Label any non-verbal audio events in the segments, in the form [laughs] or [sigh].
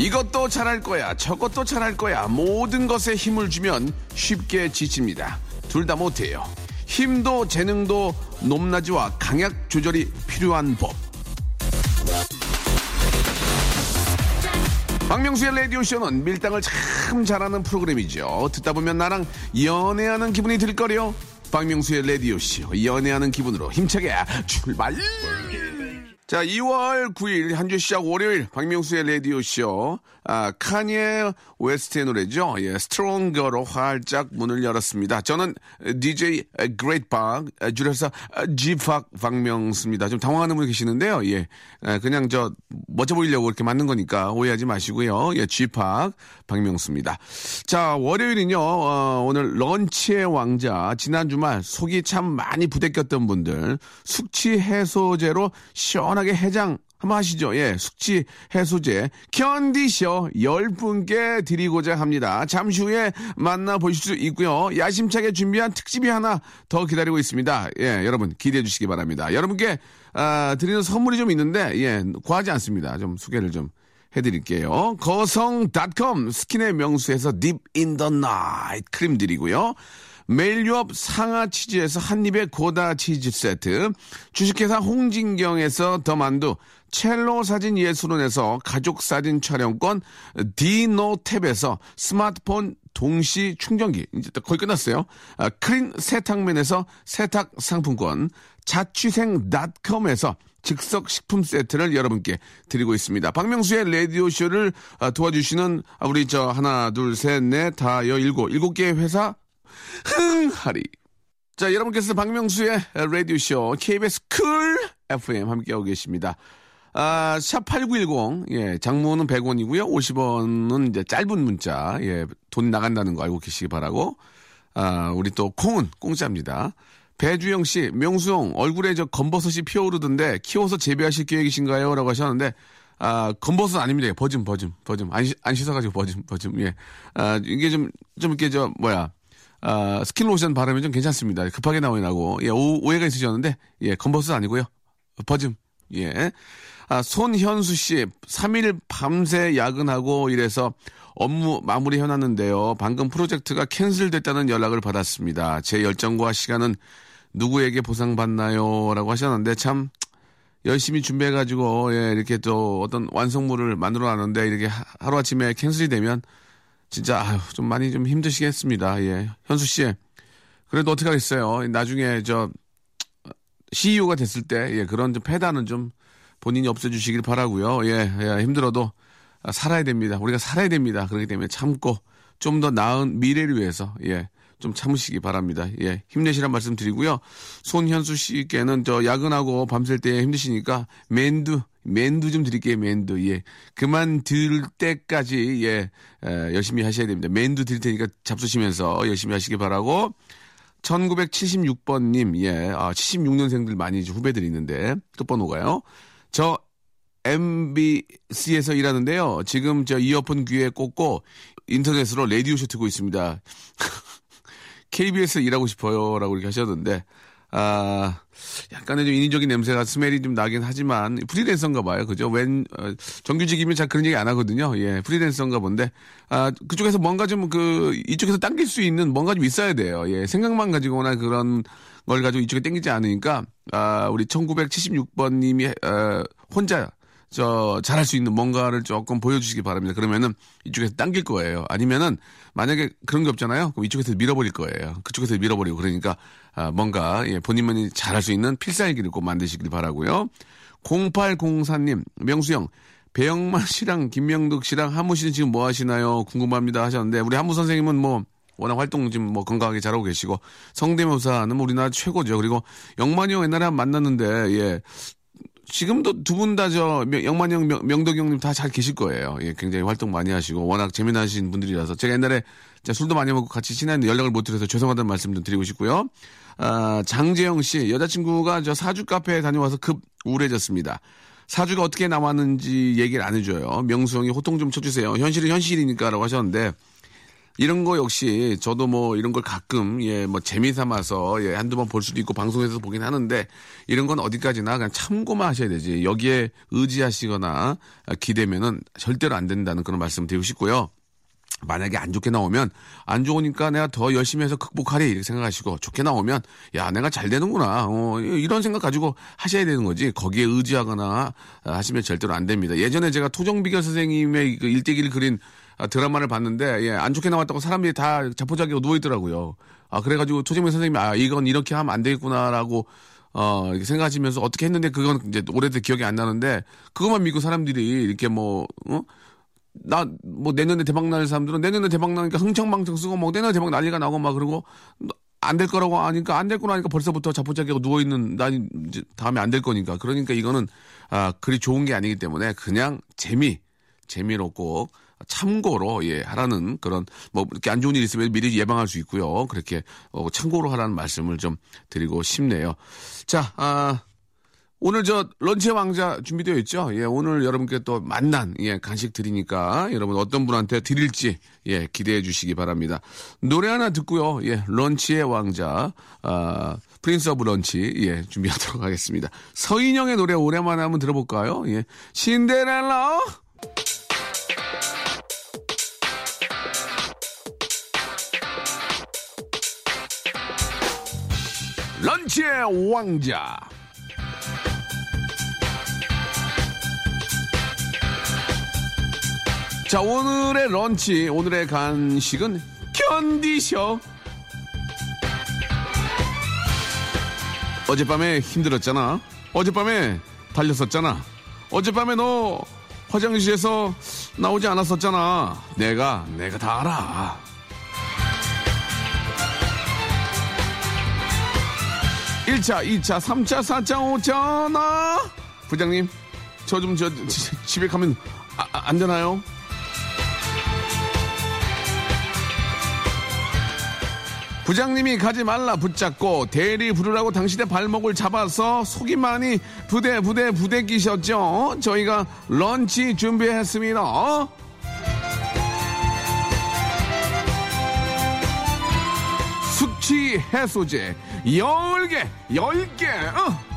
이것도 잘할 거야, 저것도 잘할 거야. 모든 것에 힘을 주면 쉽게 지칩니다. 둘 다 못해요. 힘도 재능도 높낮이와 강약 조절이 필요한 법. 박명수의 라디오쇼는 밀당을 참 잘하는 프로그램이죠. 듣다 보면 나랑 연애하는 기분이 들 거려. 박명수의 라디오쇼 연애하는 기분으로 힘차게 출발! 자, 2월 9일 한 주 시작 월요일 박명수의 라디오 쇼. 아, 카니에 웨스트의 노래죠. 예, Stronger로 활짝 문을 열었습니다. 저는 DJ Great 박 줄여서 G팍 박명수입니다. 좀 당황하는 분 계시는데요. 예. 그냥 저 멋져 보이려고 이렇게 만든 거니까 오해하지 마시고요. 예, G팍 박명수입니다. 자, 월요일은요. 어, 오늘 런치의 왕자 지난 주말 속이 참 많이 부대꼈던 분들 숙취 해소제로 시원하게 해장 한번 하시죠. 예, 숙취 해소제 견디셔 10분께 드리고자 합니다. 잠시 후에 만나보실 수 있고요. 야심차게 준비한 특집이 하나 더 기다리고 있습니다. 예, 여러분 기대해 주시기 바랍니다. 여러분께 아, 드리는 선물이 좀 있는데 예, 과하지 않습니다. 좀 소개를 좀 해드릴게요. 거성닷컴 스킨의 명수에서 deep in the night 크림 드리고요. 매일 유업 상하 치즈에서 한입의 고다 치즈 세트, 주식회사 홍진경에서 더 만두, 첼로 사진 예술원에서 가족 사진 촬영권, 디노탭에서 스마트폰 동시 충전기, 이제 거의 끝났어요. 아, 크린 세탁면에서 세탁 상품권, 자취생닷컴에서 즉석 식품 세트를 여러분께 드리고 있습니다. 박명수의 라디오 쇼를 아, 도와주시는 아, 우리 저 하나, 둘, 셋, 넷, 다, 여, 일곱, 일곱 개의 회사 흥하리. 자, 여러분께서 박명수의 라디오쇼 KBS 쿨 FM 함께하고 계십니다. 아, 샵8910, 예, 장문은 100원이고요. 50원은 이제 짧은 문자, 예, 돈 나간다는 거 알고 계시기 바라고. 아, 우리 또 콩은 공짜입니다. 배주영 씨, 명수형, 얼굴에 저 검버섯이 피어오르던데 키워서 재배하실 계획이신가요? 라고 하셨는데, 아, 검버섯 아닙니다. 버즘, 버즘, 버즘. 안, 씻, 안 씻어가지고 버즘, 버즘, 예. 아, 이게 좀, 좀 이렇게 저, 뭐야. 아, 스킨 로션 바르면 좀 괜찮습니다. 급하게 나오느라고. 예, 오, 오해가 있으셨는데, 예, 검버섯 아니고요. 버즘, 예. 아, 손현수 씨, 3일 밤새 야근하고 이래서 업무 마무리 해놨는데요. 방금 프로젝트가 cancel됐다는 연락을 받았습니다. 제 열정과 시간은 누구에게 보상받나요? 라고 하셨는데 참 열심히 준비해가지고 예, 이렇게 또 어떤 완성물을 만들어 놨는데 이렇게 하루아침에 캔슬이 되면 진짜 좀 많이 좀 힘드시겠습니다. 예. 현수 씨. 그래도 어떻게 하겠어요. 나중에 저 CEO가 됐을 때 예, 그런 좀 패단은 좀 본인이 없애주시길 바라고요. 예, 예, 힘들어도 살아야 됩니다. 우리가 살아야 됩니다. 그렇기 때문에 참고 좀 더 나은 미래를 위해서 예, 좀 참으시기 바랍니다. 예, 힘내시란 말씀 드리고요. 손현수 씨께는 저 야근하고 밤샐 때 힘드시니까 맨두 맨두 좀 드릴게요. 맨두 예, 그만 들 때까지 예, 에, 열심히 하셔야 됩니다. 맨두 드릴 테니까 잡수시면서 열심히 하시기 바라고. 1976번님, 예, 아, 76년생들 많이 후배들이 있는데, 끝번호가요. 저 MBC에서 일하는데요. 지금 저 이어폰 귀에 꽂고 인터넷으로 라디오 쇼 듣고 있습니다. [laughs] KBS 일하고 싶어요. 라고 이렇게 하셨는데, 아, 약간의 좀 인위적인 냄새가 스멜이 좀 나긴 하지만, 프리랜서인가 봐요. 그죠? 웬, 어, 정규직이면 잘 그런 얘기 안 하거든요. 예, 프리랜서인가 본데, 아, 그쪽에서 뭔가 좀 그, 이쪽에서 당길 수 있는 뭔가 좀 있어야 돼요. 예, 생각만 가지고나 그런 걸 가지고 이쪽에 땡기지 않으니까, 아, 우리 1976번 님이, 어, 혼자, 저, 잘할 수 있는 뭔가를 조금 보여주시기 바랍니다. 그러면은 이쪽에서 당길 거예요. 아니면은 만약에 그런 게 없잖아요. 그럼 이쪽에서 밀어버릴 거예요. 그쪽에서 밀어버리고 그러니까 아, 뭔가 예, 본인만이 잘할 수 있는 필살기를 꼭 만드시길 바라고요. 0804님, 명수형, 배영만 씨랑 김명덕 씨랑 한무 씨는 지금 뭐 하시나요? 궁금합니다 하셨는데 우리 한무 선생님은 뭐 워낙 활동 지금 뭐 건강하게 잘하고 계시고 성대모사는 우리나라 최고죠. 그리고 영만이 형 옛날에 한번 만났는데 예 지금도 두 분 다 저 영만형 명덕 형님 다 잘 계실 거예요. 예, 굉장히 활동 많이 하시고 워낙 재미나신 분들이라서 제가 옛날에 술도 많이 먹고 같이 친했는데 연락을 못 드려서 죄송하다는 말씀 좀 드리고 싶고요. 아, 장재영 씨 여자친구가 저 사주 카페에 다녀와서 급 우울해졌습니다. 사주가 어떻게 나왔는지 얘기를 안 해줘요. 명수 형이 호통 좀 쳐주세요. 현실은 현실이니까라고 하셨는데 이런 거 역시 저도 뭐 이런 걸 가끔 예 뭐 재미 삼아서 예 한두 번 볼 수도 있고 방송에서 보긴 하는데 이런 건 어디까지나 그냥 참고만 하셔야 되지 여기에 의지하시거나 기대면은 절대로 안 된다는 그런 말씀 드리고 싶고요. 만약에 안 좋게 나오면 안 좋으니까 내가 더 열심히 해서 극복하리 이렇게 생각하시고 좋게 나오면 야 내가 잘 되는구나 어, 이런 생각 가지고 하셔야 되는 거지 거기에 의지하거나 하시면 절대로 안 됩니다. 예전에 제가 토종비결 선생님의 그 일대기를 그린 드라마를 봤는데 예, 안 좋게 나왔다고 사람들이 다 자포자기로 누워 있더라고요. 아 그래가지고 토종비 선생님이 아 이건 이렇게 하면 안 되겠구나라고 어, 생각하시면서 어떻게 했는데 그건 이제 오래돼 기억이 안 나는데 그것만 믿고 사람들이 이렇게 뭐, 어? 나, 뭐, 내년에 대박 날 사람들은 내년에 대박 나니까 흥청망청 쓰고, 뭐, 내년에 대박 난리가 나고 막 그러고, 안 될 거라고 하니까 안 될 거라 하니까 벌써부터 자포자기하고 누워있는, 난 이제 다음에 안 될 거니까. 그러니까 이거는, 아, 그리 좋은 게 아니기 때문에 그냥 재미, 재미로 꼭 참고로, 예, 하라는 그런, 뭐, 이렇게 안 좋은 일 있으면 미리 예방할 수 있고요. 그렇게, 어, 참고로 하라는 말씀을 좀 드리고 싶네요. 자, 아, 오늘 저 런치 왕자 준비되어 있죠? 예, 오늘 여러분께 또 맛난 예, 간식 드리니까 여러분 어떤 분한테 드릴지 예, 기대해 주시기 바랍니다. 노래 하나 듣고요. 예, 런치의 왕자 아, prince of lunch 예, 준비하도록 하겠습니다. 서인영의 노래 오랜만에 한번 들어볼까요? 예. 신데렐라 런치의 왕자 자, 오늘의 런치, 오늘의 간식은 견디셔. 어젯밤에 힘들었잖아. 어젯밤에 달렸었잖아. 어젯밤에 너 화장실에서 나오지 않았었잖아. 내가, 내가 다 알아. 일차이차삼차사차오차나 부장님, 저 좀 저 집에 가면 아, 아, 안 되나요? 부장님이 가지 말라 붙잡고 대리 부르라고 당신의 발목을 잡아서 속이 많이 부대 부대 부대 끼셨죠? 저희가 런치 준비했습니다. 숙취 해소제 10개 10개 어.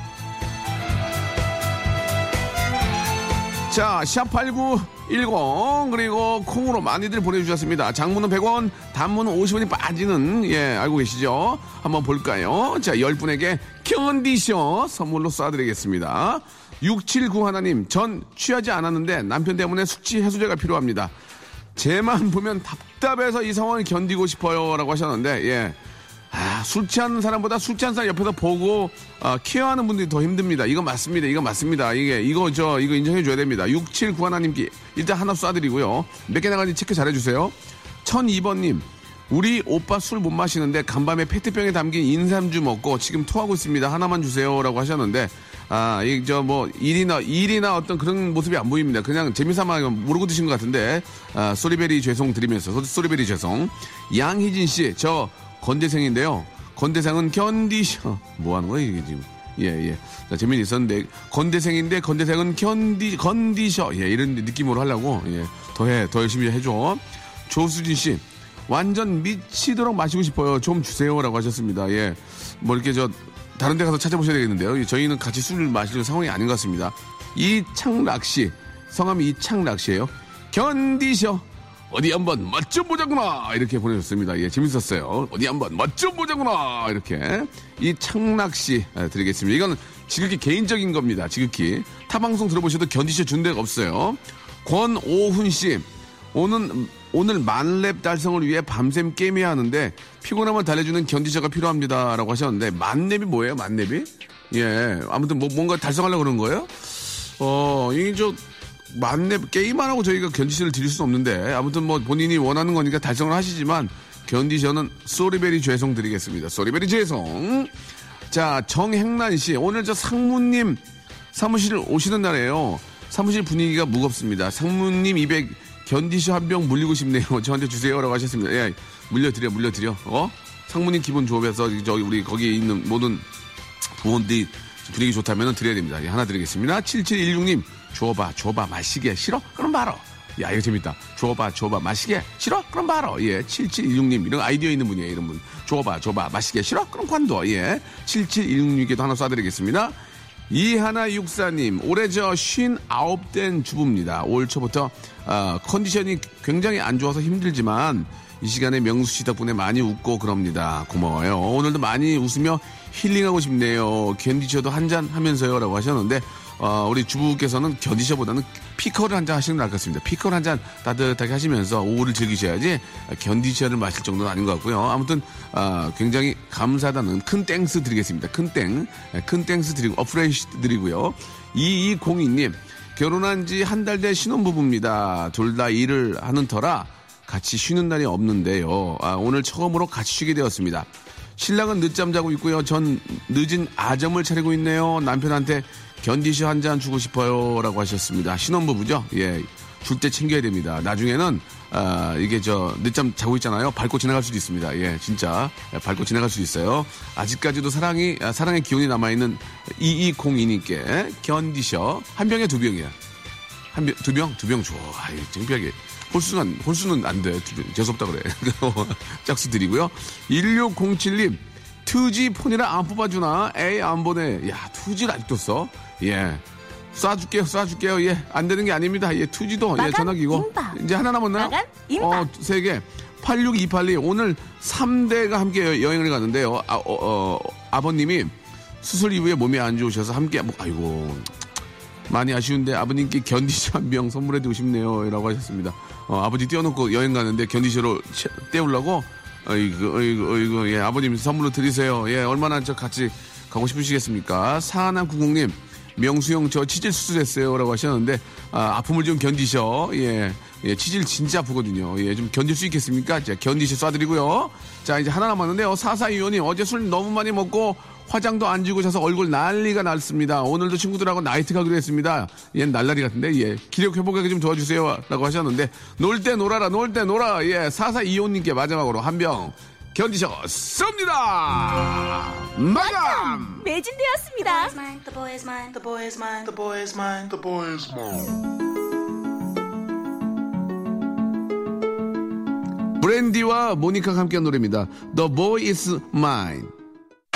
자, 샵8910 그리고 콩으로 많이들 보내주셨습니다. 장문은 100원, 단문은 50원이 빠지는 예 알고 계시죠? 한번 볼까요? 자, 10분에게 컨디션 선물로 쏴드리겠습니다. 679 하나님, 전 취하지 않았는데 남편 때문에 숙취 해소제가 필요합니다. 쟤만 보면 답답해서 이 상황을 견디고 싶어요라고 하셨는데 예. 아, 술 취하는 사람보다 술 취한 사람 옆에서 보고 아, 케어하는 분들이 더 힘듭니다. 이거 맞습니다. 이거 맞습니다. 이게 이거 저 이거 인정해 줘야 됩니다. 6791 하나님께 일단 하나 쏴드리고요. 몇 개 나가는지 체크 잘해 주세요. 1002번님 우리 오빠 술 못 마시는데 간밤에 페트병에 담긴 인삼주 먹고 지금 토하고 있습니다. 하나만 주세요라고 하셨는데 아, 이 저 뭐 일이나 일이나 어떤 그런 모습이 안 보입니다. 그냥 재미삼아 모르고 드신 것 같은데 아, 소리베리 죄송 드리면서 소리베리 죄송 양희진 씨 저 건대생인데요. 건대생은 견디셔. 뭐 하는 거야, 이게 지금. 예, 예. 자, 재미는 있었는데, 건대생인데, 건대생은 견디, 건디셔. 예, 이런 느낌으로 하려고, 예. 더 해, 더 열심히 해줘. 조수진 씨, 완전 미치도록 마시고 싶어요. 좀 주세요 라고 하셨습니다. 예. 뭐 이렇게 저 다른 데 가서 찾아보셔야 되겠는데요. 저희는 같이 술을 마실 상황이 아닌 것 같습니다. 이창락 씨. 성함이 이창락 씨예요. 견디셔. 어디 한번 맛 좀 보자구나 이렇게 보내줬습니다. 예, 재밌었어요. 어디 한번 맛 좀 보자구나 이렇게 이 창락 씨 예, 드리겠습니다. 이건 지극히 개인적인 겁니다. 지극히 타 방송 들어보셔도 견디셔 준 데가 없어요. 권오훈 씨 오늘 오늘 만렙 달성을 위해 밤샘 게임해야 하는데 피곤함을 달래주는 견디셔가 필요합니다라고 하셨는데 만렙이 뭐예요? 만렙이? 예, 아무튼 뭐 뭔가 달성하려고 그런 거예요? 어, 이저 만렙 게임만 하고 저희가 견디션을 드릴 수는 없는데 아무튼 뭐 본인이 원하는 거니까 달성을 하시지만 견디션은 소리베리 죄송 드리겠습니다. 소리베리 죄송. 자 정행란 씨 오늘 저 상무님 사무실 오시는 날에요. 사무실 분위기가 무겁습니다. 상무님 입에 견디셔 한 병 물리고 싶네요. [laughs] 저한테 주세요라고 하셨습니다. 예, 물려드려, 물려드려. 어? 상무님 기분 좋아서 저기 우리 거기에 있는 모든 부원들이 분위기 좋다면 드려야 됩니다. 예, 하나 드리겠습니다. 7716님, 줘봐, 줘봐, 마시게. 싫어? 그럼 바로. 야, 이거 재밌다. 줘봐, 줘봐, 마시게. 싫어? 그럼 바로. 예, 7716님. 이런 아이디어 있는 분이에요, 이런 분. 줘봐, 줘봐, 마시게. 싫어? 그럼 관둬. 예, 7716님께도 하나 쏴드리겠습니다. 이하나 육사님, 올해 저 59된 주부입니다. 올 초부터, 어, 컨디션이 굉장히 안 좋아서 힘들지만, 이 시간에 명수 씨 덕분에 많이 웃고 그럽니다. 고마워요. 오늘도 많이 웃으며 힐링하고 싶네요. 견디셔도 한 잔 하면서요. 라고 하셨는데, 어, 우리 주부께서는 견디셔보다는 피커를 한 잔 하시는 게 같습니다. 피커를 한 잔 따뜻하게 하시면서 오후를 즐기셔야지 견디셔를 마실 정도는 아닌 것 같고요. 아무튼, 어, 굉장히 감사하다는 큰 thanks 드리겠습니다. 큰 땡. 네, 큰 thanks 드리고, 어프레시 드리고요. 2202님, 결혼한 지 한 달 된 신혼부부입니다. 둘 다 일을 하는 터라 같이 쉬는 날이 없는데요. 아, 오늘 처음으로 같이 쉬게 되었습니다. 신랑은 늦잠 자고 있고요. 전 늦은 아점을 차리고 있네요. 남편한테 견디셔 한잔 주고 싶어요. 라고 하셨습니다. 신혼부부죠? 예. 줄 때 챙겨야 됩니다. 나중에는, 아, 이게 저, 늦잠 자고 있잖아요. 밟고 지나갈 수도 있습니다. 예, 진짜. 예, 밟고 지나갈 수도 있어요. 아직까지도 사랑이, 아, 사랑의 기운이 남아있는 2202님께 견디셔. 한 병에 두 병이야. 한 병, 두 병? 두병 줘. 아이, 창피하게. 홀수는, 홀수는 안 돼. 재수없다 그래. [laughs] 짝수 드리고요. 1607님, 투지 폰이라 안 뽑아주나? 에이, 안 보내. 야, 투지를 아직도 써? 예. 쏴줄게요, 쏴줄게요. 예. 안 되는 게 아닙니다. 예, 투지도. 예, 마감 전화기고. 임박. 이제 하나 남았나요? 마감 임박. 어, 세 개. 86282. 오늘 3대가 함께 여- 여행을 가는데요. 아, 어, 어, 아버님이 수술 이후에 몸이 안 좋으셔서 함께, 뭐, 아이고. 많이 아쉬운데 아버님께 견디셔 한병 선물해 드리고 싶네요. 라고 하셨습니다. 어, 아버지 띄워놓고 여행 가는데 견디셔로 채- 때우려고 어이구, 어이구, 어이구, 예, 아버님 선물로 드리세요. 예, 얼마나 저 같이 가고 싶으시겠습니까? 사하남 구공님, 명수형 저 치질 수술했어요. 라고 하셨는데, 아, 아픔을 좀 견디셔. 예, 예, 치질 진짜 아프거든요. 예, 좀 견딜 수 있겠습니까? 자, 견디셔 쏴드리고요. 자, 이제 하나 남았는데요. 사사이원님, 어제 술 너무 많이 먹고 화장도 안 지고 자서 얼굴 난리가 났습니다. 오늘도 친구들하고 나이트 가기로 했습니다. 얘 날라리 같은데, 예. 기력 회복하게 좀 도와주세요. 라고 하셨는데, 놀 때 놀아라, 놀 때 놀아. 예, 사사 이호님께 마지막으로 한 병 견디셨습니다. 마감! 매진되었습니다. The boy is mine. The boy is mine. The boy is mine. The boy is mine. 브랜디와 모니카가 함께한 노래입니다. The Boy is Mine.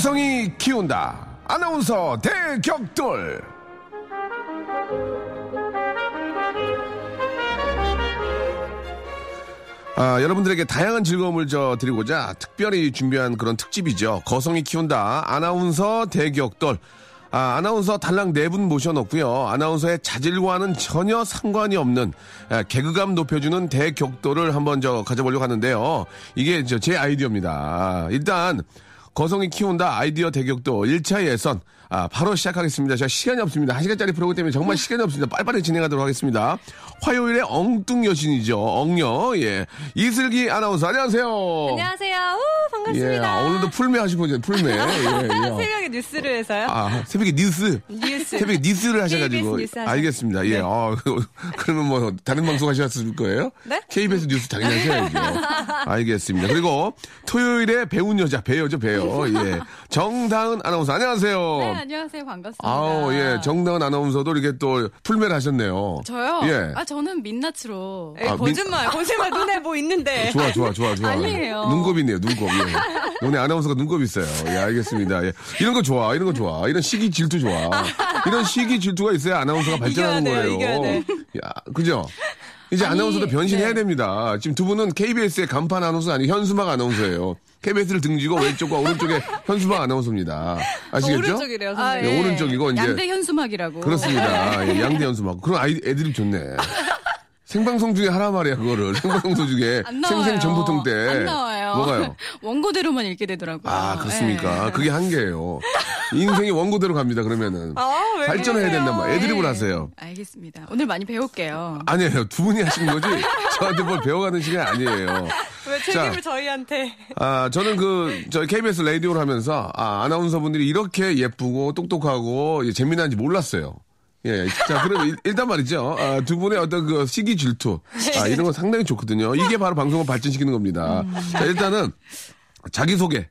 거성이 키운다. 아나운서 대격돌. 아, 여러분들에게 다양한 즐거움을 저 드리고자 특별히 준비한 그런 특집이죠. 거성이 키운다. 아나운서 대격돌. 아, 아나운서 달랑 네 분 모셔놓고요. 아나운서의 자질과는 전혀 상관이 없는 아, 개그감 높여주는 대격돌을 한번 저 가져보려고 하는데요. 이게 저 제 아이디어입니다. 아, 일단 거성이 키운다 아이디어 대격돌 1차 예선. 아, 바로 시작하겠습니다. 제가 시간이 없습니다. 1시간짜리 프로그램 때문에 정말 시간이 없습니다. 빨리빨리 진행하도록 하겠습니다. 화요일에 엉뚱 여신이죠. 엉녀. 예. 이슬기 아나운서, 안녕하세요. 안녕하세요. 우, 반갑습니다. 예, 오늘도 풀메 하시고, 이제 풀메. 예, 예. [laughs] 새벽에 뉴스를 해서요. 아, 새벽에 뉴스. 뉴스. 새벽에 뉴스를 하셔가지고. 뉴스 알겠습니다. 예. 네. 어, 그러면 뭐, 다른 방송 하셨을 거예요? 네? KBS 뉴스 당연히 하셔야죠. 알겠습니다. 그리고 토요일에 배운 여자, 배우죠, 배우. 예. 정다은 아나운서, 안녕하세요. 네, 안녕하세요. 반갑습니다. 아우, 예. 정다은 아나운서도 이렇게 또 풀메를 하셨네요. 저요? 예. 아, 저는 민낯으로. 에이, 아, 거짓말, 거짓말. 눈에 뭐 있는데. 좋아, 좋아, 좋아, 좋아. 아니에요. 눈곱이네요, 눈곱. 예. 눈에 아나운서가 눈곱이 있어요. 예, 알겠습니다. 예. 이런 거 좋아, 이런 거 좋아. 이런 시기 질투 좋아. 이런 시기 질투가 있어야 아나운서가 발전하는 돼요, 거예요. 야, 그죠? 이제 아니, 아나운서도 변신해야 네. 됩니다. 지금 두 분은 KBS의 간판 아나운서 아니 현수막 아나운서예요. KBS를 등지고 왼쪽과 오른쪽에 [laughs] 현수막 아나운서입니다. 아시겠죠? 오른쪽이래요, 아, 선배님. 네, 오른쪽이고 이제 양대 현수막이라고. 그렇습니다. [laughs] 예, 양대 현수막. 그런 아이 애드립 좋네. 생방송 중에 하라 말이야 그거를 생방송 중에. [laughs] 생생 정보통 때 안 나와요. 뭐가요? 원고대로만 읽게 되더라고요. 아 그렇습니까? 예. 그게 한계예요. 인생이 원고대로 갑니다. 그러면은 아, 왜 발전해야? 된단 말이야. 애드립을 네. 하세요. 알겠습니다. 오늘 많이 배울게요. 아니에요. 두 분이 하시는 거지. 저한테 뭘 배워가는 시간 아니에요. 왜 책임을 자. 저희한테. 아, 저는 그, 저희 KBS 라디오를 하면서, 아, 아나운서분들이 이렇게 예쁘고 똑똑하고 예, 재미난지 몰랐어요. 예, 자, 그러면 일- 일단 말이죠. 아, 두 분의 어떤 그 시기 질투. 아, 이런 건 상당히 좋거든요. 이게 바로 방송을 발전시키는 겁니다. 자, 일단은 자기소개.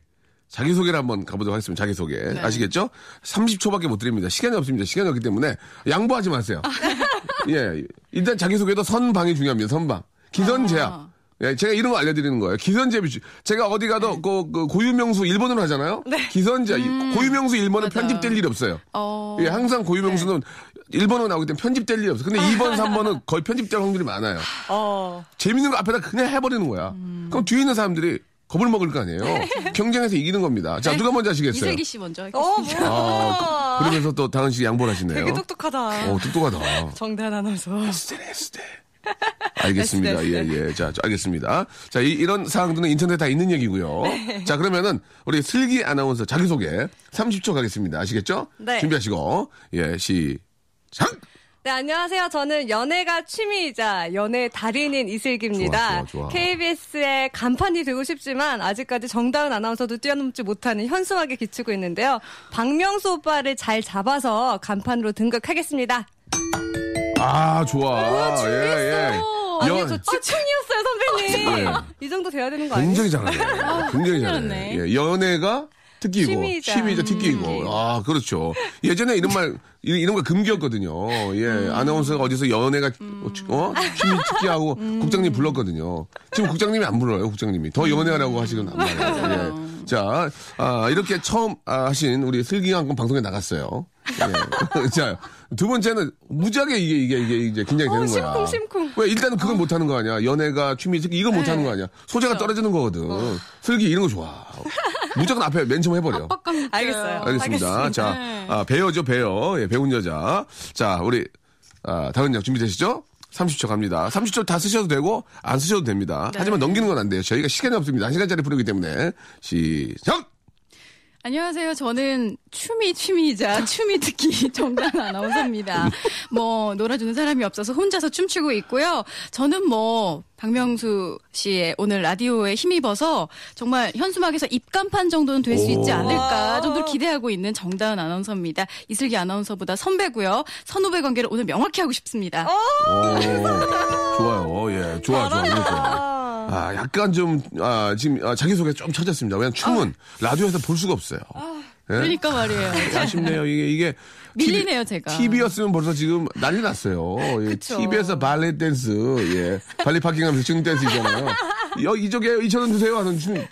자기소개를 한번 가보도록 하겠습니다. 자기소개. 아시겠죠? 30초밖에 못 드립니다. 시간이 없습니다. 시간이 없기 때문에 양보하지 마세요. [laughs] 예. 일단 자기소개도 선방이 중요합니다. 선방. 기선제압. 예, 제가 이런 거 알려드리는 거예요. 기선제압이, 주- 제가 어디 가도 그, 그 고유명수 1번으로 하잖아요? 기선제압. 고유명수 1번은 편집될 일이 없어요. 어, 예, 항상 고유명수는 1번으로 나오기 때문에 편집될 일이 없어요. 근데 2번, 3번은 [laughs] 거의 편집될 확률이 많아요. 어. 재밌는 거 앞에다 그냥 해버리는 거야. 그럼 뒤에 있는 사람들이 겁을 먹을 거 아니에요. [laughs] 경쟁에서 이기는 겁니다. 자, 누가 먼저 하시겠어요? 이슬기 씨 먼저 어, 하겠습니다. 뭐야. 아, 그, 러면서또 다은 씨 양보를 하시네요. 되게 똑똑하다. 어, 똑똑하다. 정대한 아나운서. 스테레 스테. [laughs] 알겠습니다. 네, 예, 네, 예. 자, 저 알겠습니다. 자, 이, 런 사항들은 인터넷 다 있는 얘기고요. 네. 자, 그러면은 우리 슬기 아나운서 자기소개 30초 가겠습니다. 아시겠죠? 네. 준비하시고, 예, 시작! 네, 안녕하세요. 저는 연애가 취미이자 연애 달인인 이슬기입니다. 좋아, 좋아, 좋아. KBS의 간판이 되고 싶지만 아직까지 정다은 아나운서도 뛰어넘지 못하는 현수막에 기치고 있는데요. 박명수 오빠를 잘 잡아서 간판으로 등극하겠습니다. 아, 좋아. 예, 예. 아니, 연- 저 치충이었어요, 선배님. 예. [laughs] 이 정도 돼야 되는 거 아니에요? 굉장히 잘하네. [laughs] 굉장히 잘하네. 예, 연애가 특기이고, 취미이자. 취미이자 특기이고. 아, 그렇죠. 예전에 이런 말, 이- 이런 거 금기였거든요. 예, 아나운서가 어디서 연애가, 어? 취미 특기하고 국장님 불렀거든요. 지금 국장님이 안 불러요, 국장님이. 더 연애하라고 하시는 말이에요. [laughs] 예. 자, 아, 이렇게 처음 아, 하신 우리 슬기강 방송에 나갔어요. 예. [laughs] 자, 두 번째는 무지하게 이게, 이게, 이게 이제 긴장이 되는 거야. 심쿵, 심쿵. 왜 일단은 그건 못 하는 거 아니야. 연애가 취미 이걸 못 하는 거 아니야. 소재가 떨어지는 거거든. 슬기 이런 거 좋아. 무조건 앞에 맨 처음 해버려. 알겠어요. 알겠습니다. 알겠습니다. 자, 네. 아, 배우죠, 배우. 예, 배운 여자. 자, 우리, 아, 다은 양 준비되시죠? 30초 갑니다. 30초 다 쓰셔도 되고, 안 쓰셔도 됩니다. 하지만 넘기는 건 안 돼요. 저희가 시간이 없습니다. 1시간짜리 프로기 때문에. 시작! 안녕하세요. 저는 춤이 취미이자 [laughs] 춤이 특기 정당 아나운서입니다. 뭐 놀아주는 사람이 없어서 혼자서 춤추고 있고요. 저는 뭐 박명수 씨의 오늘 라디오에 힘입어서 정말 현수막에서 입간판 정도는 될 수 있지 않을까 정도로 기대하고 있는 정다은 아나운서입니다. 이슬기 아나운서보다 선배고요. 선후배 관계를 오늘 명확히 하고 싶습니다. 오, 좋아요. 예, 좋아, 좋아. 좋아. 아, 약간 좀, 아, 지금, 아, 자기소개 좀 찾았습니다. 왜냐면 춤은 라디오에서 볼 수가 없어요. 예? 그러니까 말이에요. 아쉽네요. 이게, 이게. [laughs] 밀리네요, 제가. TV였으면 벌써 지금 난리 났어요. 예, TV에서 발레 댄스, 예. 발레 파킹 하면서 중 댄스 있잖아요. 여, 이쪽에 2천원 주세요 하는 중,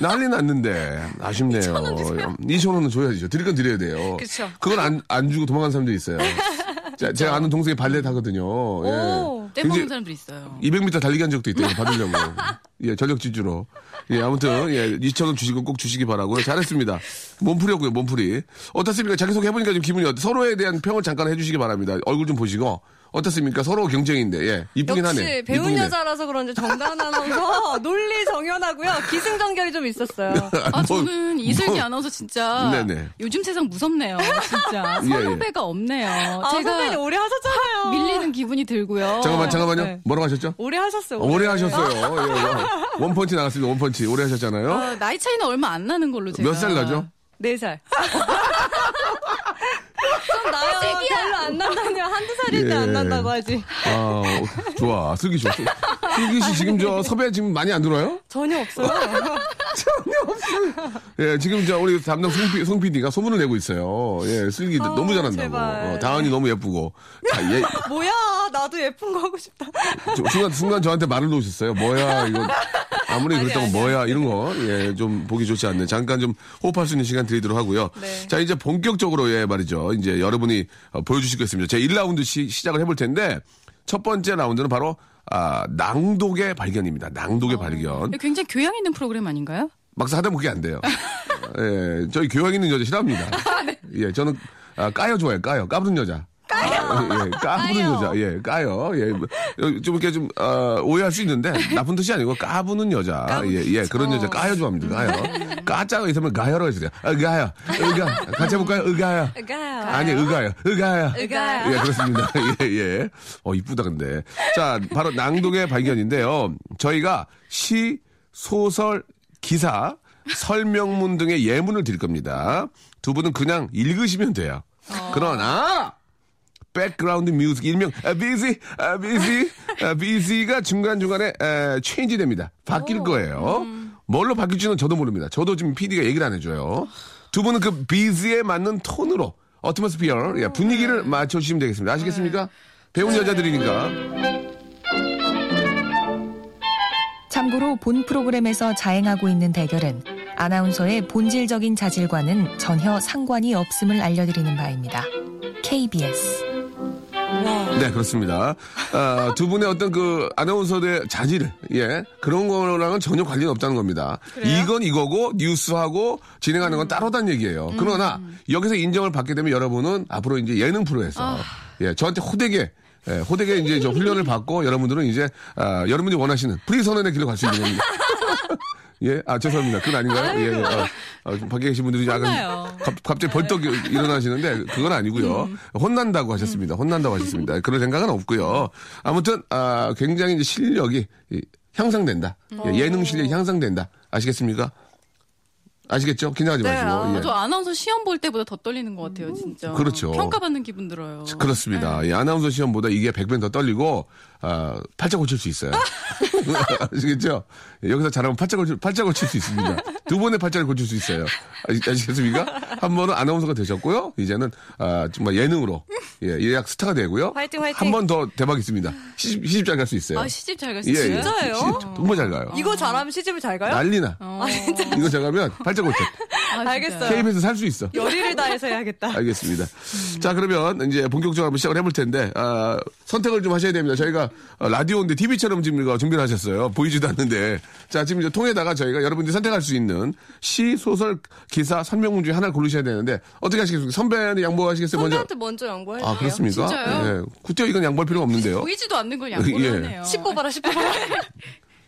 난리 났는데. 아쉽네요. 2천원은 줘야죠. 드릴 건 드려야 돼요. 그쵸. 그걸 안, 안 주고 도망간 사람도 있어요. [laughs] 자, 제가 아는 동생이 발레 타거든요. 오. 예. 떼먹는 사람들 있어요. 200m 달리기 한 적도 있대요. 받으려고. 예, 전력 질주로. 예, 아무튼, 예, 2천원 주시고 꼭 주시기 바라고요. 잘했습니다. 몸풀이였고요, 몸풀이. 어떻습니까? 자기소개 해보니까 좀 기분이 어때? 서로에 대한 평을 잠깐 해주시기 바랍니다. 얼굴 좀 보시고. 어떻습니까? 서로 경쟁인데, 예. 이쁘긴 역시 하네. 배운 이쁘긴. 여자라서 그런지 정다은 아나운서 [laughs] 논리 정연하고요. 기승전결이 좀 있었어요. [laughs] 아, 뭐, 저는 이슬기 뭐. 아나운서 진짜 네네. 요즘 세상 무섭네요. 진짜 [laughs] 예, 예. 선후배가 없네요. 아, 선배님 제가 오래 하셨잖아요. 밀리는 기분이 들고요. 잠깐만, 잠깐만요. 네. 뭐라고 하셨죠? 오래 하셨어요. 어, 오래 하셨어요. 예, 예. 원펀치 나갔습니다. 원펀치. 오래 하셨잖아요. 어, 나이 차이는 얼마 안 나는 걸로 제가 몇 살 나죠? 네 살. 좀 나요. 별로 안 난다니요. 한두 살일 때 예. 안 난다고 하지. 아, 어, 좋아. 슬기 좋아. 슬기 씨 지금 저 섭외 지금 많이 안 들어요? 전혀 없어요. [laughs] 예, 지금 저 우리 담당 송, P, 송 PD가 소문을 내고 있어요. 예, 슬기 아, 너무 잘한다고. 어, 다은이 너무 예쁘고. 자, 예, [laughs] 뭐야, 나도 예쁜 거 하고 싶다. 저- 순간, 순간 저한테 말을 놓으셨어요. 뭐야, 이거. 아무리 그렇다고 뭐야, 이런 거. 예, 좀 보기 좋지 않네. 잠깐 좀 호흡할 수 있는 시간 드리도록 하고요. 네. 자, 이제 본격적으로, 예, 말이죠. 이제 여러분이 어, 보여주시겠습니다. 제 1라운드 시, 시작을 해볼 텐데, 첫 번째 라운드는 바로, 아, 낭독의 발견입니다. 낭독의 발견. 굉장히 교양 있는 프로그램 아닌가요? 막상 하다 보면 그게 안 돼요. [laughs] 예, 저희 교양 있는 여자 싫어합니다. 예, 저는 아, 까요 좋아해요. 까요. 까부는 여자. 까요. 예, 까부는. 여자. 예, 까요. 예, 뭐, 좀 이렇게 좀 어, 오해할 수 있는데 나쁜 뜻이 아니고 까부는 여자. 예, 예, 그런 여자 까요 좋아합니다. 까요. 까짜가 있으면 가요라고 해주세요. 아, 가요. 의가. 같이 해볼까요? 의가요. 의가요. 아니, 의가요. 의가요. 의가요. 예, 그렇습니다. [laughs] 예, 예. 어, 이쁘다, 근데. 자, 바로 낭독의 발견인데요. 저희가 시, 소설, 기사, 설명문 등의 예문을 드릴 겁니다. 두 분은 그냥 읽으시면 돼요. 그러나, background music 일명 아, BG 아, BG 아, BG가 중간중간에 에, change 됩니다. 바뀔 거예요. 뭘로 바뀔지는 저도 모릅니다. 저도 지금 PD가 얘기를 안 해줘요. 두 분은 그 비지에 맞는 톤으로 어트모스피어 예, 분위기를 맞춰주시면 되겠습니다. 아시겠습니까? 배운 여자들이니까. 참고로 본 프로그램에서 자행하고 있는 대결은 아나운서의 본질적인 자질과는 전혀 상관이 없음을 알려드리는 바입니다. KBS 네, 그렇습니다. 아, 두 분의 어떤 그 아나운서의 자질, 예, 그런 거랑은 전혀 관련이 없다는 겁니다. 이건 이거고 뉴스하고 진행하는 건 따로단 얘기예요. 그러나 여기서 인정을 받게 되면 여러분은 앞으로 이제 예능 프로에서 예, 저한테 호되게 예, 호되게 이제 저 훈련을 받고 여러분들은 이제 아, 여러분이 원하시는 프리 선언의 길로 갈 수 있는 겁니다. [laughs] 예, 아 죄송합니다. 그건 아닌가요? 예, 예. 어, 어, 좀 밖에 계신 분들이 약간. 갑, 갑자기 벌떡 일어나시는데 그건 아니고요. 혼난다고 하셨습니다. 혼난다고 하셨습니다. 그런 생각은 없고요. 아무튼 아, 굉장히 이제 실력이 이, 향상된다. 예, 예능 실력이 향상된다. 아시겠습니까? 아시겠죠? 긴장하지 네, 마시고. 아, 예. 저 아나운서 시험 볼 때보다 더 떨리는 것 같아요, 진짜. 그렇죠. 평가받는 기분 들어요. 그렇습니다. 이 아나운서 시험보다 이게 100배 더 떨리고, 아, 팔자 고칠 수 있어요. 아시겠죠? [laughs] 여기서 잘하면 팔자 고칠, 팔자 고칠 수 있습니다. 두 번의 팔자를 고칠 수 있어요. 아시, 아시겠습니까? 한 번은 아나운서가 되셨고요. 이제는, 아, 정말 예능으로, 예, 예약 스타가 되고요. 화이팅, 화이팅. 한 번 더 대박 있습니다. 시집, 시집 잘 갈 수 있어요. 아, 시집 잘 갈수 예, 있어요? 예. 진짜예요? 시집 정말 잘 가요. 이거 잘하면 시집을 잘 가요? 난리나. 어. 이거 잘 가면 팔자 고쳐. 아, 진짜요? 알겠어요. KBS 살 수 있어. 열의를 다해서 해야겠다. 알겠습니다. 자, 그러면 이제 본격적으로 한번 시작을 해볼 텐데, 아, 선택을 좀 하셔야 됩니다. 저희가 어, 라디오인데 TV처럼 지금 이거 준비를 하셨어요. 보이지도 않는데. 자, 지금 이제 통에다가 저희가 여러분들이 선택할 수 있는 시, 소설, 기사, 설명문 중에 하나를 고르셔야 되는데, 어떻게 하시겠습니까? 선배한테 양보하시겠어요? 먼저. 선배한테 먼저 양보할게요. 아, 그렇습니까? 진짜요? 예. 굳이 이건 양보할 필요가 없는데요. [laughs] 보이지도 않는 걸 양보를 예. 하네요. 10 뽑아라, 10 뽑아라.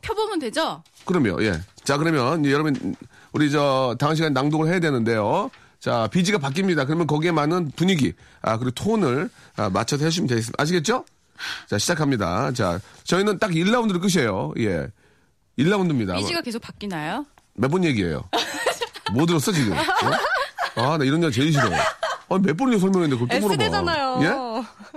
펴보면 되죠? 그럼요, 예. 자, 그러면 여러분, 우리 저, 다음 시간 낭독을 해야 되는데요. 자, 비지가 바뀝니다. 그러면 거기에 맞는 분위기, 아, 그리고 톤을 아, 맞춰서 해주시면 되겠습니다. 아시겠죠? 자, 시작합니다. 자, 저희는 딱 1라운드로 끝이에요. 예. 1라운드입니다. 이지가 계속 바뀌나요? 몇 번 얘기해요? [laughs] 뭐 들었어, 지금? 어? 아, 나 이런 여 제일 싫어. 아, 몇 번이나 설명했는데 그걸 또 물어봐. S대잖아요.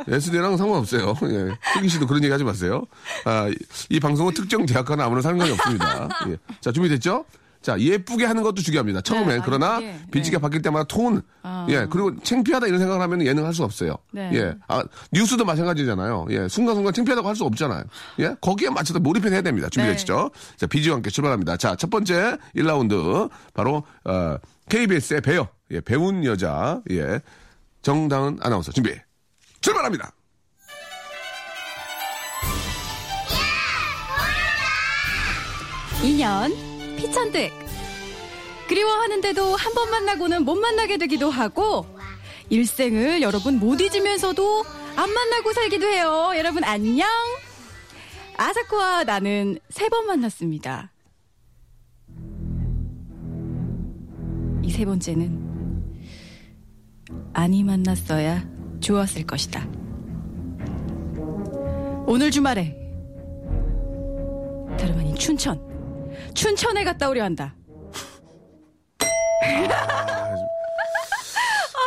예? S대랑 상관없어요. [laughs] 예. 슬기 씨도 그런 얘기 하지 마세요. 아, 이, 이 방송은 특정 대학과나 아무런 상관이 없습니다. 예. 자, 준비됐죠? 자, 예쁘게 하는 것도 중요합니다. 처음엔. 네, 아, 그러나, 예쁘게. 비지가 네. 바뀔 때마다 톤. 아. 예. 그리고 창피하다 이런 생각을 하면 예능 할 수 없어요. 네. 예. 아, 뉴스도 마찬가지잖아요. 예. 순간순간 창피하다고 할 수 없잖아요. 예. 거기에 맞춰서 몰입을 해야 됩니다. 준비되시죠? 자, 비지와 함께 출발합니다. 자, 첫 번째 1라운드. 바로, 어, KBS의 배우. 예. 배운 여자. 예. 정다은 아나운서 준비. 출발합니다. 인연, 피천득. 그리워하는데도 한 번 만나고는 못 만나게 되기도 하고, 일생을 여러분 못 잊으면서도 안 만나고 살기도 해요. 여러분 안녕. 아사코와 나는 세 번 만났습니다. 이 세 번째는 아니 만났어야 좋았을 것이다. 오늘 주말에 다름 아닌 춘천. 춘천에 갔다 오려 한다.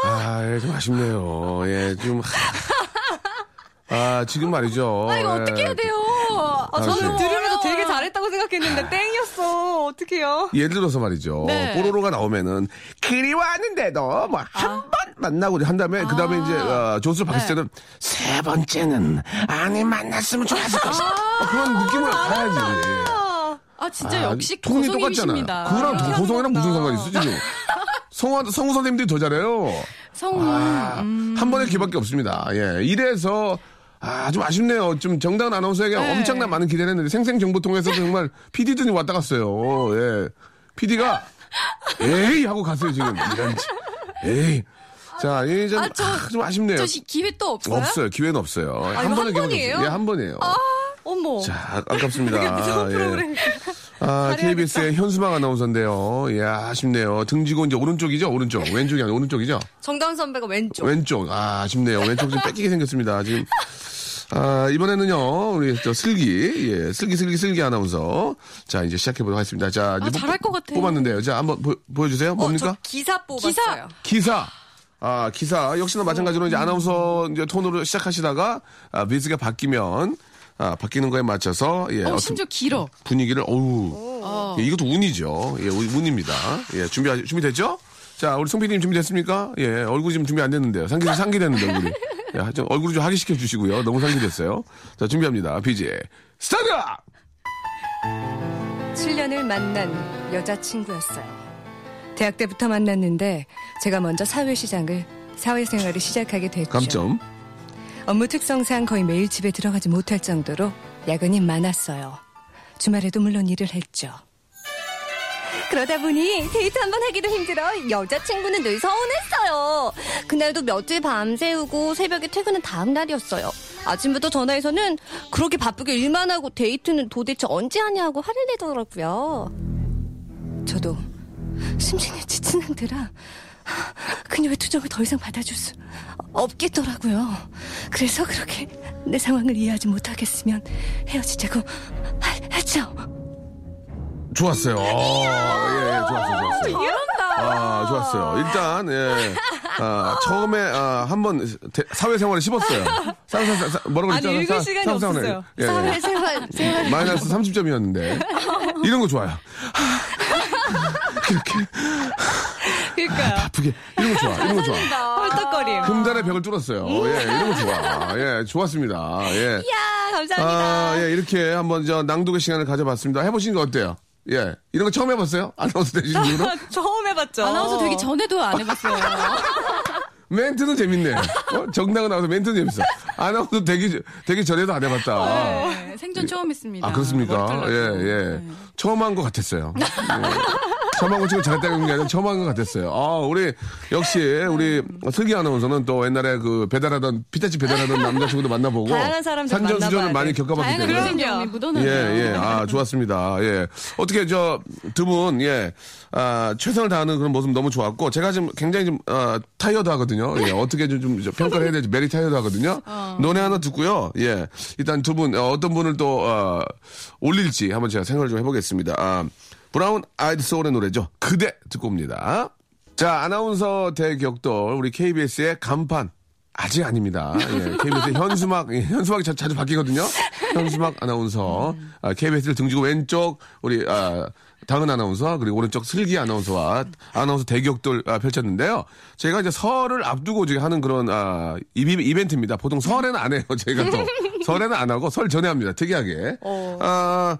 아, 예, 좀 아쉽네요. 예, 좀. 아, 지금 말이죠. 아, 이거 예. 어떻게 해야 돼요? 아, 저는 네. 들으면서 되게 잘했다고 생각했는데 땡이었어. 어떡해요? 예를 들어서 말이죠. 네. 뽀로로가 나오면은 그리워하는데도 뭐 한번 만나고 한 다음에 그 다음에 이제 어, 조수를 바뀌을 네. 때는 세 번째는 아니 만났으면 좋았을 것이다. 어, 그런 느낌을 가야지. 아, 진짜 아, 역시 고성님이십니다. 똑같잖아. 그거랑 이렇게 고성이랑 무슨 상관이 있어 지금? [laughs] 성우 성우 선생님들이 더 잘해요. 성우. 아, 음. 한 번의 기밖에 없습니다. 예. 이래서 아, 좀 아쉽네요. 좀 정다은 아나운서에게 네. 엄청난 많은 기대를 했는데 생생정보통해서 정말 [laughs] PD들이 왔다 갔어요. 예. PD가 에이 하고 갔어요 지금. 이런 에이. 자, 이게 좀, 아, 저- 아, 좀 아쉽네요. 저 시- 기회 또 없어요? 없어요. 기회는 없어요. 이거 한 번의 기회는? 없어요. 예, 한 번이에요. 어머. 자, [laughs] 아- 아깝습니다. 아, 예. 프로그램? 아, KBS의 현수막 아나운서인데요. 예, 아쉽네요. 등지고 이제 오른쪽이죠? 오른쪽. 왼쪽이 아니라 오른쪽이죠? 정다운 선배가 왼쪽. 왼쪽. 아, 아쉽네요. 왼쪽 좀 뺏기게 생겼습니다. 지금. 아, 이번에는요, 우리 저 슬기, 예, 슬기, 슬기, 슬기 아나운서. 자, 이제 시작해보도록 하겠습니다. 자, 이제 아, 잘할 것 같아요. 뽑았는데요. 자, 한번 보, 보여주세요. 어, 뭡니까? 저 기사 뽑았어요. 기사. 기사. 아, 기사. 역시나 마찬가지로 이제 아나운서 이제 톤으로 시작하시다가, 아, 비즈가 바뀌면, 아, 바뀌는 거에 맞춰서, 예. 어, 심지어 길어. 분위기를, 어우. 어. 예, 이것도 운이죠. 예, 운- 운입니다. 예, 준비, 준비 됐죠? 자, 우리 송PD님 준비됐습니까? 예, 얼굴 지금 준비 안 됐는데요. 상기, 상기됐는데, 얼굴이. [laughs] 예, 좀 얼굴 좀 하기시켜 주시고요. 너무 상기됐어요. 자, 준비합니다. BG. 스타트! 7년을 만난 여자친구였어요. 대학 때부터 만났는데 제가 먼저 사회시장을 사회생활을 시작하게 됐죠. 감점. 업무 특성상 거의 매일 집에 들어가지 못할 정도로 야근이 많았어요. 주말에도 물론 일을 했죠. 그러다 보니 데이트 한 번 하기도 힘들어 여자친구는 늘 서운했어요. 그날도 며칠 밤새우고 새벽에 퇴근은 다음 날이었어요. 아침부터 전화해서는 그렇게 바쁘게 일만 하고 데이트는 도대체 언제 하냐고 화를 내더라고요. 저도 심신이 지친 상태라 그녀의 투정을 더 이상 받아줄 수 없겠더라고요. 그래서 그렇게 내 상황을 이해하지 못하겠으면 헤어지자고 하- 했죠. 좋았어요. 어, 예, 예, 좋았어요, 좋았어요. 아, 좋았어요. 일단, 예. 아, 처음에, 아, 한 번, 대- 사회생활을 씹었어요. 사회생활, 사- 뭐라고 아니. 읽을 사- 시간이 사회생활을. 없었어요. 예, 예. 사회생활, 생활. 마이너스 30점이었는데. 이런 거 좋아요. 이렇게 그러니까요. 아프게. 이런 거 좋아. 이런 거 좋아. 헐떡거림. 금단의 벽을 뚫었어요. 예, 이런 거 좋아. 예, 좋았습니다. 예. 야 감사합니다. 아, 예, 이렇게 한번 저 낭독의 시간을 가져봤습니다. 해보신 거 어때요? 예. 이런 거 처음 해봤어요? [laughs] 아나운서 되신 [laughs] 이후로? 처음 해봤죠. 아나운서 되기 전에도 안 해봤어요. [laughs] 멘트는 재밌네. 어? 정당은 나와서 멘트는 재밌어. 아나운서 되기, 되기 전에도 안 해봤다. 네, 생전 처음 했습니다. 아, 그렇습니까? 예. 예. 네. 처음 한 것 같았어요. 예. 거 지금 잘했다는 게 아니라 처음 한것 같았어요. 아, 우리, 역시, 우리 슬기 아나운서는 또 옛날에 그 배달하던, 피자집 배달하던 남자친구도 만나보고. 다양한 사람들 산전수전을 많이 돼. 겪어봤기 때문에. 경험이 예. 예. 아, 좋았습니다. 예. 어떻게, 저, 두 분, 예. 아, 최선을 다하는 그런 모습 너무 좋았고, 제가 지금 굉장히 좀, 아, 타이어드 하거든요. 예. 어떻게 좀, 좀 평가를 해야 될지 very tired 하거든요. 노래 하나 듣고요. 예. 일단 두 분, 어, 어떤 분을 또, 어, 올릴지 한번 제가 생각을 좀 해보겠습니다. 아, 브라운 아이드 소울의 노래죠. 그대 듣고 옵니다. 자, 아나운서 대격돌, 우리 KBS의 간판. 아직 아닙니다. 예, KBS의 현수막, 예, 현수막이 자, 주 바뀌거든요. 현수막 아나운서, 아, KBS를 등지고 왼쪽, 우리, 아, 당은 아나운서, 그리고 오른쪽 슬기 아나운서와 아나운서 대격돌 아, 펼쳤는데요. 제가 이제 설을 앞두고 지금 하는 그런, 아, 이벤트입니다. 보통 설에는 안 해요. [laughs] 제가 또. 설에는 안 하고 설 전에 합니다. 특이하게. 아,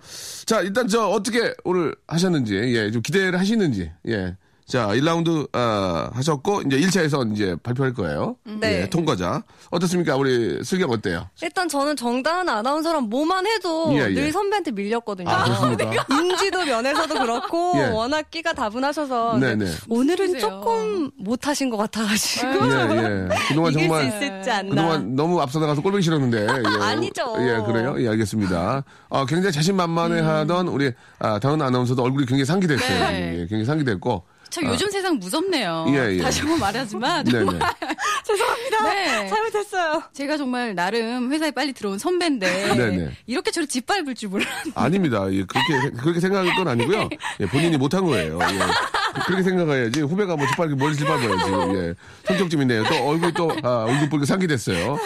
자, 일단 저 어떻게 오늘 하셨는지, 예, 좀 기대를 하시는지, 예. 자, 1라운드, 아, 하셨고, 이제 1차에서 이제 발표할 거예요. 네. 예, 통과자. 어떻습니까? 우리 슬기가 어때요? 일단 저는 정다은 아나운서랑 뭐만 해도 예, 예. 늘 선배한테 밀렸거든요. 아, 그렇습니까? [laughs] 인지도 면에서도 그렇고 [laughs] 예. 워낙 끼가 다분하셔서 네네. 근데 오늘은. 조금 못하신 것 같아가지고 예, 예. 그동안 [laughs] 이길 정말. 수 있을지 않나. 그동안 너무 앞서 나가서 꼴보기 싫었는데. 예. 아니죠. 예, 그래요? 예, 알겠습니다. 아, 굉장히 자신만만해 하던 우리, 아, 다은 아나운서도 얼굴이 굉장히 상기됐어요. 네. 예, 굉장히 상기됐고. 저 요즘 세상 무섭네요. 예, 예. 다시 한번 말하지만 네네. 정말 [laughs] 죄송합니다. 네. 잘못했어요. 제가 정말 나름 회사에 빨리 들어온 선배인데 네네. [laughs] 이렇게 저렇게 짓밟을 줄 몰랐는데 아닙니다. 예, 그렇게, 그렇게 생각할 건 아니고요. [laughs] 예, 본인이 못한 거예요. 예. 그렇게 생각해야지. 후배가 뭐 짓밟기, 뭘 짓밟아야지. 예. 성격 좀 있네요. 또 얼굴 또, 아, 얼굴 붉게 상기 됐어요.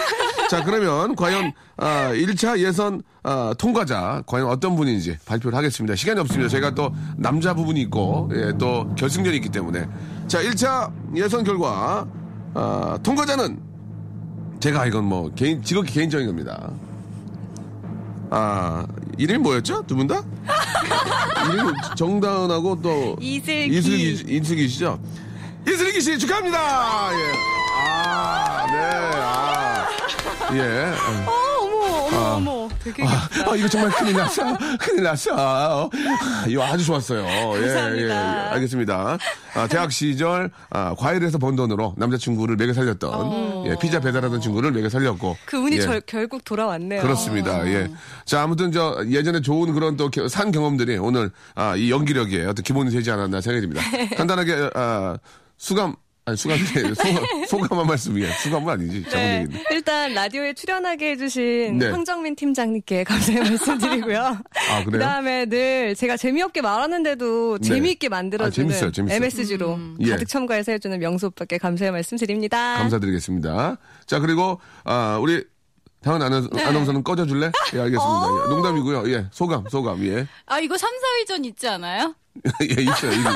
자, 그러면 과연, 아, 1차 예선, 아, 통과자, 과연 어떤 분인지 발표를 하겠습니다. 시간이 없습니다. 제가 또 남자 부분이 있고, 예, 또 결승전이 있기 때문에. 자, 1차 예선 결과, 아, 통과자는 제가 이건 뭐 개인, 지극히 개인적인 겁니다. 아, 이름이 뭐였죠? 두 분 다? [laughs] 이름이 정다은하고 또 이슬기. 이슬기 이슬기시죠? 이슬기 씨 축하합니다. 예. 아, 네. 아. 예. 어, 어머 아. 아, 아, 이거 정말 큰일 났어. [laughs] 큰일 났어. 아, 이거 아주 좋았어요. 예, 예, 감사합니다. 예, 알겠습니다. 아, 대학 시절 아, 과일에서 번 돈으로 남자친구를 먹여 살렸던 예, 피자 배달하던 친구를 먹여 살렸고 그 운이 예. 절- 결국 돌아왔네요. 그렇습니다. 예. 자, 아무튼 저 예전에 좋은 그런 또 산 경험들이 오늘 아, 이 연기력에 어떤 기본이 되지 않았나 생각이 듭니다. [laughs] 간단하게 아, 수감 아니 아니라 [laughs] 소감, 소감 한 말씀 예. 수감은 아니지. 네. 일단 라디오에 출연하게 해주신 네. 황정민 팀장님께 감사의 [laughs] 말씀드리고요. 아, 그래요? 그다음에 늘 제가 재미없게 말하는데도 네. 재미있게 아, 만들어주는 재밌어요, 재밌어요. MSG로 예. 가득 첨가해서 해주는 명수 오빠께 감사의 말씀드립니다. 감사드리겠습니다. 자, 그리고 아, 우리 다은 아나운서, 아나운서는 꺼져줄래? 예, 알겠습니다. 예, 농담이고요. 예, 소감, 소감, 예. 아, 이거 3, 4위전 있지 않아요? [laughs] 예, 있어요. 이거.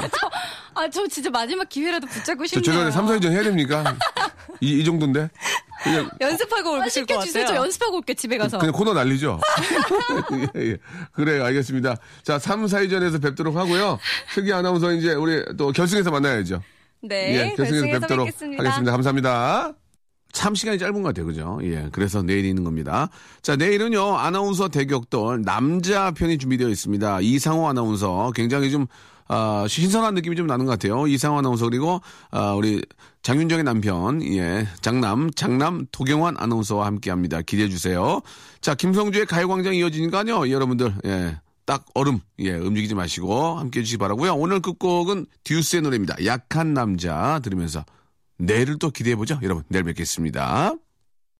아, 저 진짜 마지막 기회라도 붙잡고 저 싶네요. 죄송한데 3, 4위전 해야 됩니까? [laughs] 이, 이 정도인데? 그냥, [laughs] 연습하고 아, 올실 것 시켜 주세요. 저 같아요. 연습하고 올게 집에 가서. 그냥 코너 날리죠? [laughs] 예, 예. 그래요, 알겠습니다. 자, 3, 4위전에서 뵙도록 하고요. 슬기 아나운서 이제 우리 또 결승에서 만나야죠. 네, 예, 결승에서 결승에서 뵙도록 뵙겠습니다. 하겠습니다. 감사합니다. 참 시간이 짧은 것 같아요. 그죠? 예. 그래서 내일이 있는 겁니다. 자, 내일은요, 아나운서 대격돌 남자 편이 준비되어 있습니다. 이상호 아나운서 굉장히 좀, 아, 신선한 느낌이 좀 나는 것 같아요. 이상호 아나운서 그리고, 아, 우리 장윤정의 남편, 예. 장남, 장남 도경환 아나운서와 함께 합니다. 기대해 주세요. 자, 김성주의 가요광장 이어지니까요. 여러분들, 예. 딱 얼음, 예, 움직이지 마시고 함께 해주시기 바라고요 오늘 끝곡은 듀스의 노래입니다. 약한 남자 들으면서 내일을 또 기대해보죠. 여러분, 내일 뵙겠습니다.